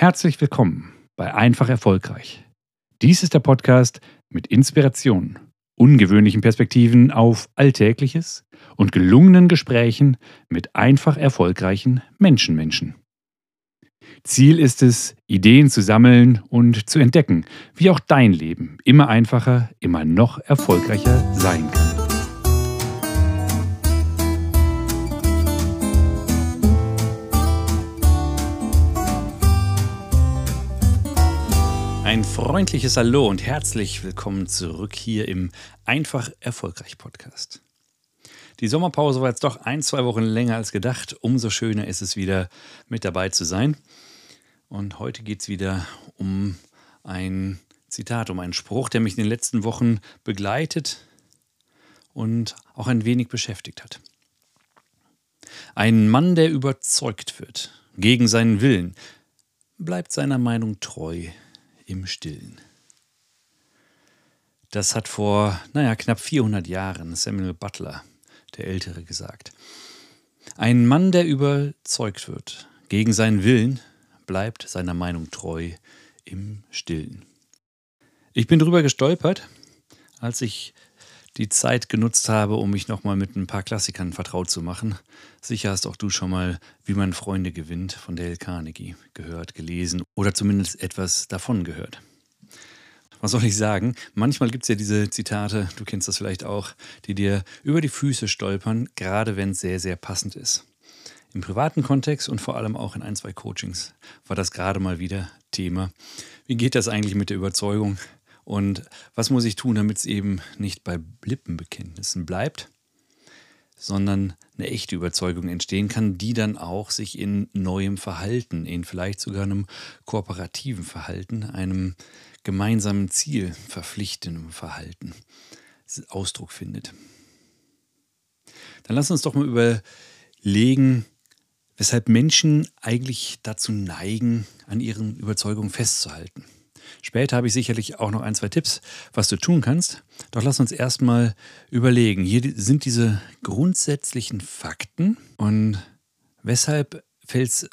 Herzlich willkommen bei Einfach Erfolgreich. Dies ist der Podcast mit Inspiration, ungewöhnlichen Perspektiven auf Alltägliches und gelungenen Gesprächen mit einfach erfolgreichen Menschenmenschen. Ziel ist es, Ideen zu sammeln und zu entdecken, wie auch dein Leben immer einfacher, immer noch erfolgreicher sein kann. Freundliches Hallo und herzlich willkommen zurück hier im Einfach Erfolgreich Podcast. Die Sommerpause war jetzt doch ein, zwei Wochen länger als gedacht. Umso schöner ist es wieder mit dabei zu sein. Und heute geht es wieder um ein Zitat, um einen Spruch, der mich in den letzten Wochen begleitet und auch ein wenig beschäftigt hat. Ein Mann, der überzeugt wird, gegen seinen Willen, bleibt seiner Meinung treu im Stillen. Das hat vor, naja, knapp 400 Jahren Samuel Butler, der Ältere, gesagt. Ein Mann, der überzeugt wird, gegen seinen Willen, bleibt seiner Meinung treu im Stillen. Ich bin darüber gestolpert, als ich die Zeit genutzt habe, um mich nochmal mit ein paar Klassikern vertraut zu machen. Sicher hast auch du schon mal Wie man Freunde gewinnt von Dale Carnegie gehört, gelesen oder zumindest etwas davon gehört. Was soll ich sagen? Manchmal gibt es ja diese Zitate, du kennst das vielleicht auch, die dir über die Füße stolpern, gerade wenn es sehr, sehr passend ist. Im privaten Kontext und vor allem auch in ein, zwei Coachings war das gerade mal wieder Thema. Wie geht das eigentlich mit der Überzeugung? Und was muss ich tun, damit es eben nicht bei Lippenbekenntnissen bleibt, sondern eine echte Überzeugung entstehen kann, die dann auch sich in neuem Verhalten, in vielleicht sogar einem kooperativen Verhalten, einem gemeinsamen Ziel verpflichtendem Verhalten Ausdruck findet. Dann lass uns doch mal überlegen, weshalb Menschen eigentlich dazu neigen, an ihren Überzeugungen festzuhalten. Später habe ich sicherlich auch noch ein, zwei Tipps, was du tun kannst. Doch lass uns erstmal überlegen. Hier sind diese grundsätzlichen Fakten und weshalb fällt es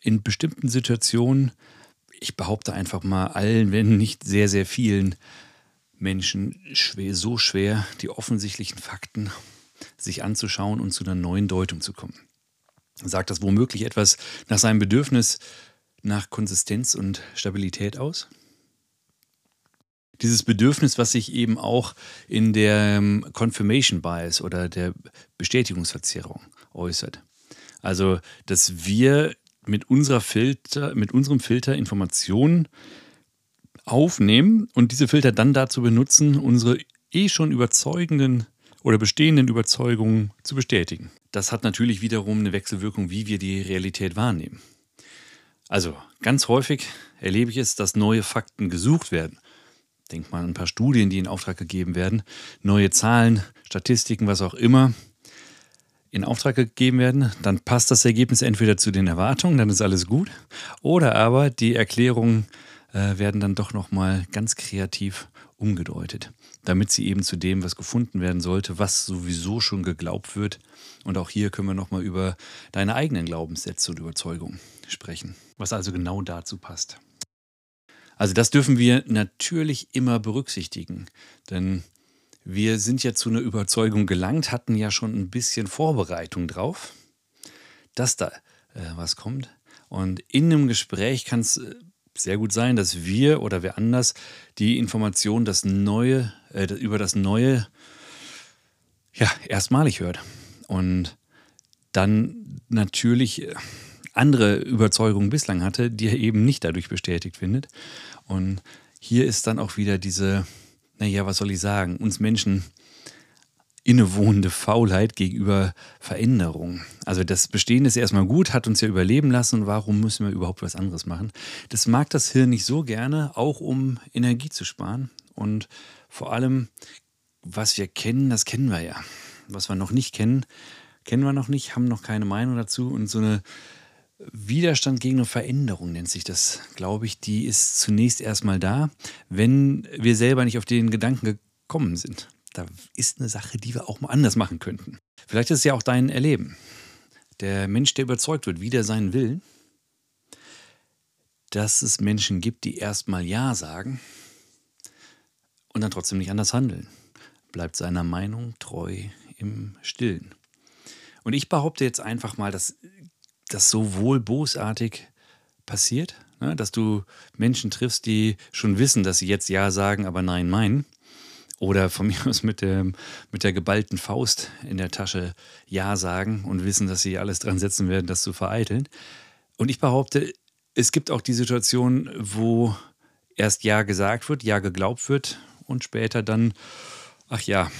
in bestimmten Situationen, ich behaupte einfach mal allen, wenn nicht sehr, sehr vielen Menschen schwer, so schwer, die offensichtlichen Fakten sich anzuschauen und zu einer neuen Deutung zu kommen. Sagt das womöglich etwas nach seinem Bedürfnis nach Konsistenz und Stabilität aus? Dieses Bedürfnis, was sich eben auch in der ähm, Confirmation Bias oder der Bestätigungsverzerrung äußert. Also, dass wir mit unserer Filter, mit unserem Filter Informationen aufnehmen und diese Filter dann dazu benutzen, unsere eh schon überzeugenden oder bestehenden Überzeugungen zu bestätigen. Das hat natürlich wiederum eine Wechselwirkung, wie wir die Realität wahrnehmen. Also ganz häufig erlebe ich es, dass neue Fakten gesucht werden Denk mal an ein paar Studien, die in Auftrag gegeben werden, neue Zahlen, Statistiken, was auch immer in Auftrag gegeben werden, dann passt das Ergebnis entweder zu den Erwartungen, dann ist alles gut, oder aber die Erklärungen äh, werden dann doch nochmal ganz kreativ umgedeutet, damit sie eben zu dem, was gefunden werden sollte, was sowieso schon geglaubt wird. Und auch hier können wir nochmal über deine eigenen Glaubenssätze und Überzeugungen sprechen, was also genau dazu passt. Also das dürfen wir natürlich immer berücksichtigen, denn wir sind ja zu einer Überzeugung gelangt, hatten ja schon ein bisschen Vorbereitung drauf, dass da äh, was kommt. Und in einem Gespräch kann es äh, sehr gut sein, dass wir oder wer anders die Information das Neue, äh, über das Neue ja, erstmalig hört. Und dann natürlich äh, andere Überzeugungen bislang hatte, die er eben nicht dadurch bestätigt findet. Und hier ist dann auch wieder diese, naja, was soll ich sagen, uns Menschen innewohnende Faulheit gegenüber Veränderung. Also das Bestehende ist erstmal gut, hat uns ja überleben lassen und warum müssen wir überhaupt was anderes machen? Das mag das Hirn nicht so gerne, auch um Energie zu sparen. Und vor allem, was wir kennen, das kennen wir ja. Was wir noch nicht kennen, kennen wir noch nicht, haben noch keine Meinung dazu und so eine Widerstand gegen eine Veränderung nennt sich das, glaube ich, die ist zunächst erstmal da, wenn wir selber nicht auf den Gedanken gekommen sind. Da ist eine Sache, die wir auch mal anders machen könnten. Vielleicht ist es ja auch dein Erleben. Der Mensch, der überzeugt wird, wie der sein will, dass es Menschen gibt, die erstmal Ja sagen und dann trotzdem nicht anders handeln. Bleibt seiner Meinung treu im Stillen. Und ich behaupte jetzt einfach mal, dass das sowohl bosartig passiert, ne, dass du Menschen triffst, die schon wissen, dass sie jetzt Ja sagen, aber Nein meinen. Oder von mir aus mit, dem, mit der geballten Faust in der Tasche Ja sagen und wissen, dass sie alles dran setzen werden, das zu vereiteln. Und ich behaupte, es gibt auch die Situation, wo erst Ja gesagt wird, Ja geglaubt wird und später dann, ach ja,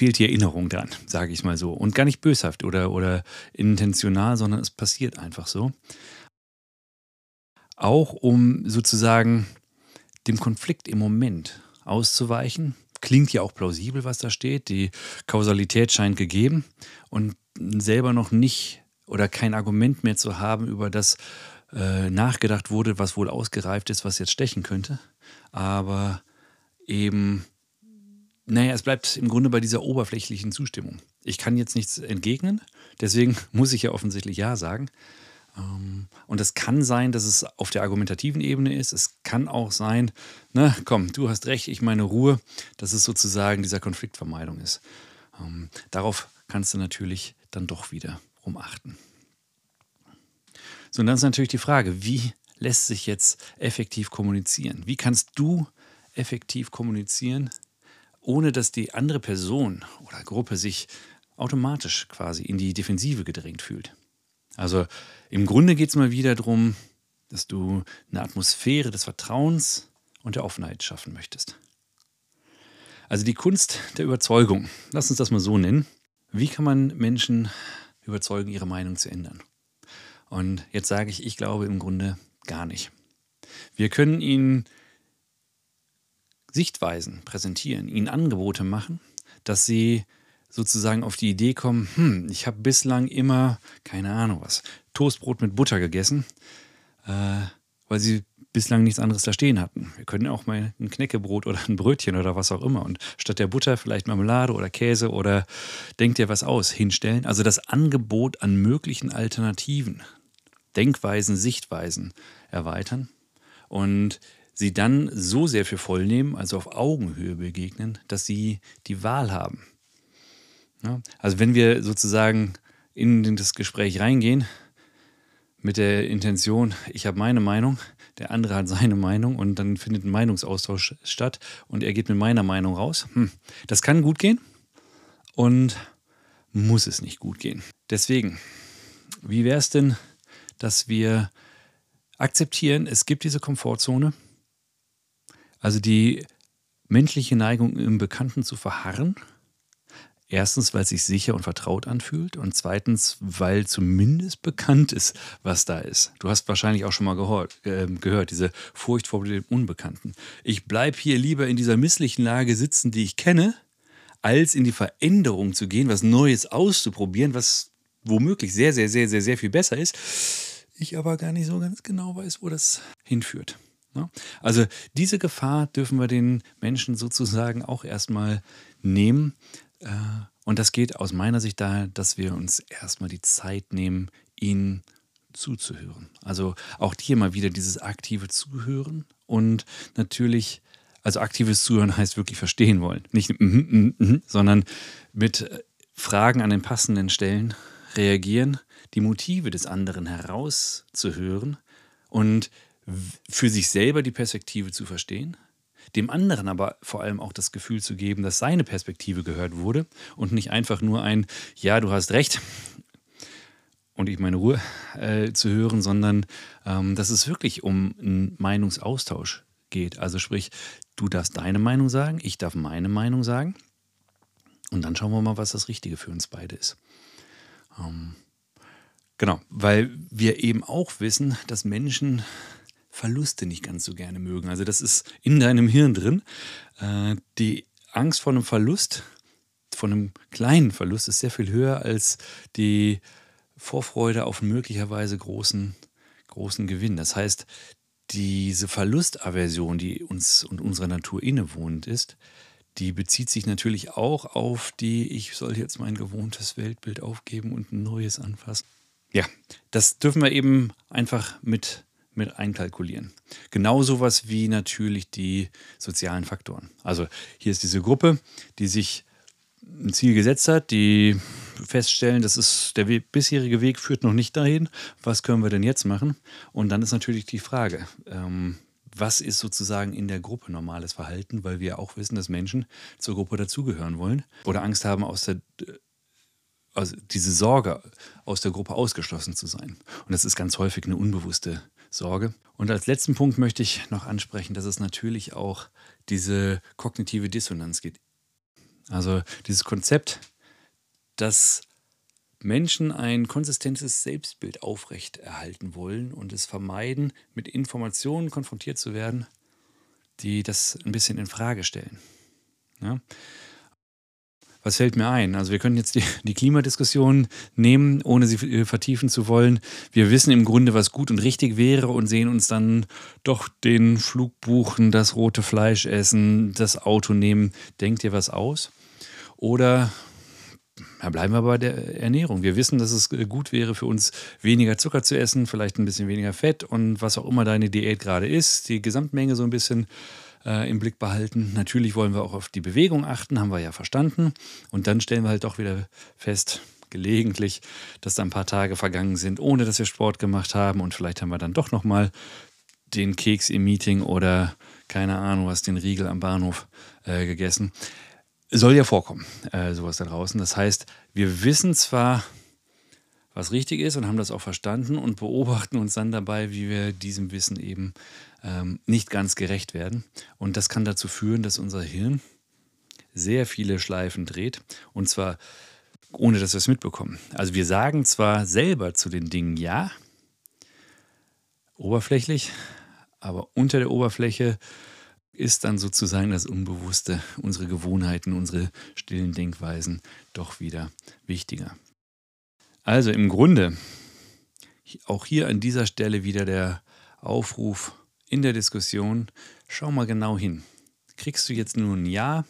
fehlt die Erinnerung dran, sage ich mal so. Und gar nicht böshaft oder, oder intentional, sondern es passiert einfach so. Auch um sozusagen dem Konflikt im Moment auszuweichen. Klingt ja auch plausibel, was da steht. Die Kausalität scheint gegeben und selber noch nicht oder kein Argument mehr zu haben, über das äh, nachgedacht wurde, was wohl ausgereift ist, was jetzt stechen könnte. Aber eben, naja, es bleibt im Grunde bei dieser oberflächlichen Zustimmung. Ich kann jetzt nichts entgegnen, deswegen muss ich ja offensichtlich Ja sagen. Ähm, und es kann sein, dass es auf der argumentativen Ebene ist. Es kann auch sein, na komm, du hast recht, ich meine Ruhe, dass es sozusagen dieser Konfliktvermeidung ist. Ähm, darauf kannst du natürlich dann doch wieder rumachten. So, und dann ist natürlich die Frage, wie lässt sich jetzt effektiv kommunizieren? Wie kannst du effektiv kommunizieren, ohne dass die andere Person oder Gruppe sich automatisch quasi in die Defensive gedrängt fühlt? Also im Grunde geht es mal wieder darum, dass du eine Atmosphäre des Vertrauens und der Offenheit schaffen möchtest. Also die Kunst der Überzeugung. Lass uns das mal so nennen. Wie kann man Menschen überzeugen, ihre Meinung zu ändern? Und jetzt sage ich, ich glaube im Grunde gar nicht. Wir können ihnen Sichtweisen präsentieren, ihnen Angebote machen, dass sie sozusagen auf die Idee kommen, hm, ich habe bislang immer, keine Ahnung was, Toastbrot mit Butter gegessen, äh, weil sie bislang nichts anderes da stehen hatten. Wir können auch mal ein Knäckebrot oder ein Brötchen oder was auch immer und statt der Butter vielleicht Marmelade oder Käse oder denkt ihr was aus hinstellen. Also das Angebot an möglichen Alternativen, Denkweisen, Sichtweisen erweitern und sie dann so sehr für voll nehmen, also auf Augenhöhe begegnen, dass sie die Wahl haben. Ja, also wenn wir sozusagen in das Gespräch reingehen mit der Intention, ich habe meine Meinung, der andere hat seine Meinung und dann findet ein Meinungsaustausch statt und er geht mit meiner Meinung raus. Hm, das kann gut gehen und muss es nicht gut gehen. Deswegen, wie wäre es denn, dass wir akzeptieren, es gibt diese Komfortzone, also die menschliche Neigung im Bekannten zu verharren Erstens, weil es sich sicher und vertraut anfühlt und zweitens, weil zumindest bekannt ist, was da ist. Du hast wahrscheinlich auch schon mal gehört, äh, gehört diese Furcht vor dem Unbekannten. Ich bleibe hier lieber in dieser misslichen Lage sitzen, die ich kenne, als in die Veränderung zu gehen, was Neues auszuprobieren, was womöglich sehr, sehr, sehr, sehr, sehr viel besser ist. Ich aber gar nicht so ganz genau weiß, wo das hinführt. Ne? Also diese Gefahr dürfen wir den Menschen sozusagen auch erstmal nehmen, äh, und das geht aus meiner Sicht daher, dass wir uns erstmal die Zeit nehmen, ihnen zuzuhören. Also auch hier mal wieder dieses aktive Zuhören und natürlich, also aktives Zuhören heißt wirklich verstehen wollen. Nicht, mm, mm, mm, sondern mit Fragen an den passenden Stellen reagieren, die Motive des anderen herauszuhören und für sich selber die Perspektive zu verstehen, dem anderen aber vor allem auch das Gefühl zu geben, dass seine Perspektive gehört wurde und nicht einfach nur ein Ja, du hast recht und ich meine Ruhe äh, zu hören, sondern ähm, dass es wirklich um einen Meinungsaustausch geht. Also sprich, du darfst deine Meinung sagen, ich darf meine Meinung sagen und dann schauen wir mal, was das Richtige für uns beide ist. Ähm, genau, weil wir eben auch wissen, dass Menschen Verluste nicht ganz so gerne mögen. Also das ist in deinem Hirn drin. Äh, die Angst vor einem Verlust, von einem kleinen Verlust, ist sehr viel höher als die Vorfreude auf möglicherweise großen, großen Gewinn. Das heißt, diese Verlustaversion, die uns und unserer Natur innewohnend ist, die bezieht sich natürlich auch auf die, ich soll jetzt mein gewohntes Weltbild aufgeben und ein neues anfassen. Ja, das dürfen wir eben einfach mit mit einkalkulieren. Genauso was wie natürlich die sozialen Faktoren. Also hier ist diese Gruppe, die sich ein Ziel gesetzt hat, die feststellen, das ist der bisherige Weg führt noch nicht dahin. Was können wir denn jetzt machen? Und dann ist natürlich die Frage, ähm, was ist sozusagen in der Gruppe normales Verhalten, weil wir auch wissen, dass Menschen zur Gruppe dazugehören wollen oder Angst haben, aus der, also diese Sorge aus der Gruppe ausgeschlossen zu sein. Und das ist ganz häufig eine unbewusste Sorge. Und als letzten Punkt möchte ich noch ansprechen, dass es natürlich auch diese kognitive Dissonanz gibt. Also dieses Konzept, dass Menschen ein konsistentes Selbstbild aufrechterhalten wollen und es vermeiden, mit Informationen konfrontiert zu werden, die das ein bisschen in Frage stellen. Ja? Was fällt mir ein? Also wir können jetzt die, die Klimadiskussion nehmen, ohne sie äh, vertiefen zu wollen. Wir wissen im Grunde, was gut und richtig wäre und sehen uns dann doch den Flug buchen, das rote Fleisch essen, das Auto nehmen. Denkt ihr was aus? Oder ja, bleiben wir bei der Ernährung. Wir wissen, dass es gut wäre für uns, weniger Zucker zu essen, vielleicht ein bisschen weniger Fett und was auch immer deine Diät gerade ist, die Gesamtmenge so ein bisschen äh, im Blick behalten. Natürlich wollen wir auch auf die Bewegung achten, haben wir ja verstanden. Und dann stellen wir halt doch wieder fest, gelegentlich, dass da ein paar Tage vergangen sind, ohne dass wir Sport gemacht haben und vielleicht haben wir dann doch nochmal den Keks im Meeting oder keine Ahnung was, den Riegel am Bahnhof äh, gegessen. Soll ja vorkommen, äh, sowas da draußen. Das heißt, wir wissen zwar, was richtig ist und haben das auch verstanden und beobachten uns dann dabei, wie wir diesem Wissen eben ähm, nicht ganz gerecht werden. Und das kann dazu führen, dass unser Hirn sehr viele Schleifen dreht und zwar ohne dass wir es mitbekommen. Also wir sagen zwar selber zu den Dingen ja, oberflächlich, aber unter der Oberfläche ist dann sozusagen das Unbewusste, unsere Gewohnheiten, unsere stillen Denkweisen doch wieder wichtiger. Also im Grunde auch hier an dieser Stelle wieder der Aufruf in der Diskussion, schau mal genau hin. Kriegst du jetzt nur ein Ja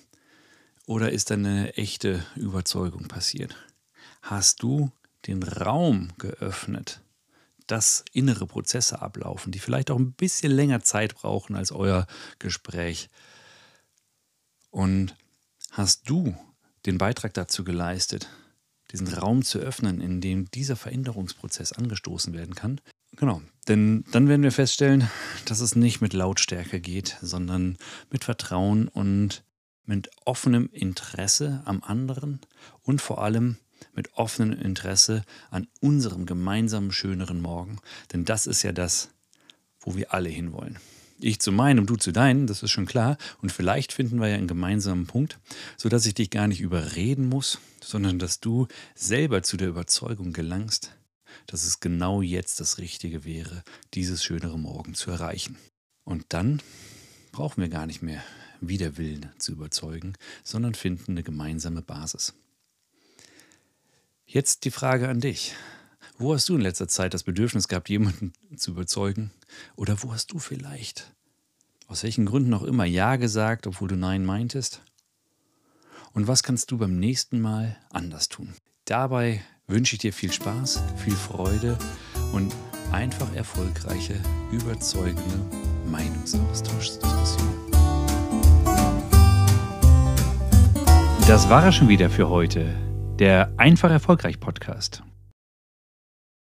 oder ist da eine echte Überzeugung passiert? Hast du den Raum geöffnet dass innere Prozesse ablaufen, die vielleicht auch ein bisschen länger Zeit brauchen als euer Gespräch. Und hast du den Beitrag dazu geleistet, diesen Raum zu öffnen, in dem dieser Veränderungsprozess angestoßen werden kann? Genau, denn dann werden wir feststellen, dass es nicht mit Lautstärke geht, sondern mit Vertrauen und mit offenem Interesse am anderen und vor allem mit offenem Interesse an unserem gemeinsamen schöneren Morgen. Denn das ist ja das, wo wir alle hinwollen. Ich zu meinem, du zu deinen, das ist schon klar. Und vielleicht finden wir ja einen gemeinsamen Punkt, sodass ich dich gar nicht überreden muss, sondern dass du selber zu der Überzeugung gelangst, dass es genau jetzt das Richtige wäre, dieses schönere Morgen zu erreichen. Und dann brauchen wir gar nicht mehr Widerwillen zu überzeugen, sondern finden eine gemeinsame Basis. Jetzt die Frage an dich. Wo hast du in letzter Zeit das Bedürfnis gehabt, jemanden zu überzeugen? Oder wo hast du vielleicht, aus welchen Gründen auch immer, Ja gesagt, obwohl du Nein meintest? Und was kannst du beim nächsten Mal anders tun? Dabei wünsche ich dir viel Spaß, viel Freude und einfach erfolgreiche, überzeugende Meinungsaustauschdiskussionen. Das war es schon wieder für heute der Einfach Erfolgreich Podcast.